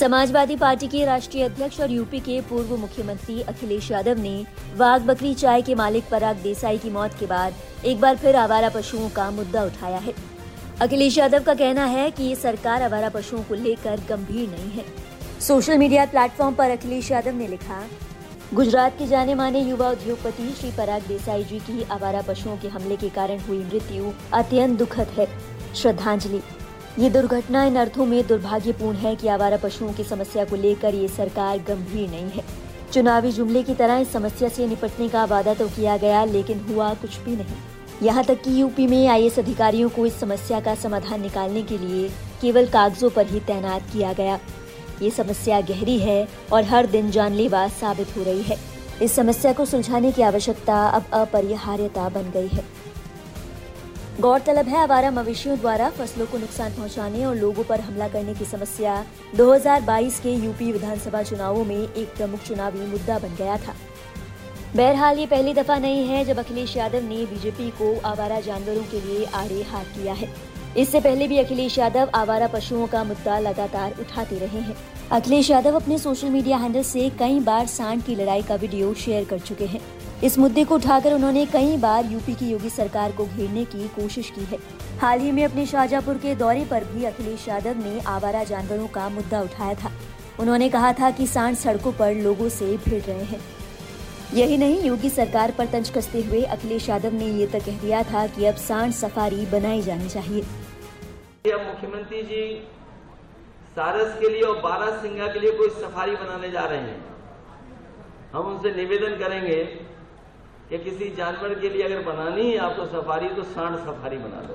Samajwadi party के राष्ट्रीय अध्यक्ष और यूपी के पूर्व मुख्यमंत्री अखिलेश यादव ने वाघ बकरी चाय के मालिक पराग देसाई की मौत के बाद एक बार फिर आवारा पशुओं का मुद्दा उठाया है। अखिलेश यादव का कहना है कि सरकार आवारा पशुओं को लेकर गंभीर नहीं है। सोशल मीडिया प्लेटफॉर्म पर अखिलेश यादव ने लिखा, गुजरात के जाने माने युवा उद्योगपति श्री पराग देसाई जी की आवारा पशुओं के हमले के कारण हुई मृत्यु अत्यंत दुखद है। श्रद्धांजलि। ये दुर्घटना इन अर्थों में दुर्भाग्यपूर्ण है कि आवारा पशुओं की समस्या को लेकर ये सरकार गंभीर नहीं है। चुनावी जुमले की तरह इस समस्या से निपटने का वादा तो किया गया, लेकिन हुआ कुछ भी नहीं। यहाँ तक कि यूपी में आई अधिकारियों को इस समस्या का समाधान निकालने के लिए केवल कागजों पर ही तैनात किया गया। ये समस्या गहरी है और हर दिन जानलेवा साबित हो रही है। इस समस्या को सुलझाने की आवश्यकता अब अपरिहार्यता बन गई है। गौरतलब है, आवारा मवेशियों द्वारा फ़सलों को नुकसान पहुँचाने और लोगों पर हमला करने की समस्या। 2022 के यूपी विधानसभा चुनावों में एक प्रमुख चुनावी मुद्दा बन गया था। बहरहाल, ये पहली दफ़ा नहीं है जब अखिलेश यादव ने बीजेपी को आवारा जानवरों के लिए आड़े हाथ किया है। इससे पहले भी अखिलेश यादव आवारा पशुओं का मुद्दा लगातार उठाते रहे हैं। अखिलेश यादव अपने सोशल मीडिया हैंडल से कई बार सांड की लड़ाई का वीडियो शेयर कर चुके हैं। इस मुद्दे को उठाकर उन्होंने कई बार यूपी की योगी सरकार को घेरने की कोशिश की है। हाल ही में अपने शाहजहापुर के दौरे पर भी अखिलेश यादव ने आवारा जानवरों का मुद्दा उठाया था। उन्होंने कहा था कि सांड सड़कों पर लोगों से भिड़ रहे हैं। यही नहीं, योगी सरकार पर तंज कसते हुए अखिलेश यादव ने ये तक कह दिया था कि अब सांड सफारी बनाई जानी चाहिए। अब मुख्यमंत्री जी सारस के लिए और बारह सिंगा के लिए कोई सफारी बनाने जा रहे हैं। हम उनसे निवेदन करेंगे कि किसी जानवर के लिए अगर बनानी है आपको सफारी तो सांड सफारी बना दो।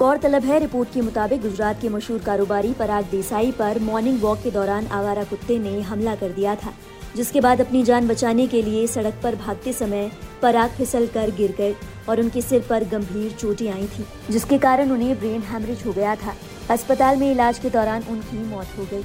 गौरतलब है, रिपोर्ट के मुताबिक गुजरात के मशहूर कारोबारी पराग देसाई पर मॉर्निंग वॉक के दौरान आवारा कुत्ते ने हमला कर दिया था, जिसके बाद अपनी जान बचाने के लिए सड़क पर भागते समय पराग फिसल कर गिर गए और उनके सिर पर गंभीर चोटें आई थी, जिसके कारण उन्हें ब्रेन हैमरेज हो गया था। अस्पताल में इलाज के दौरान उनकी मौत हो गई।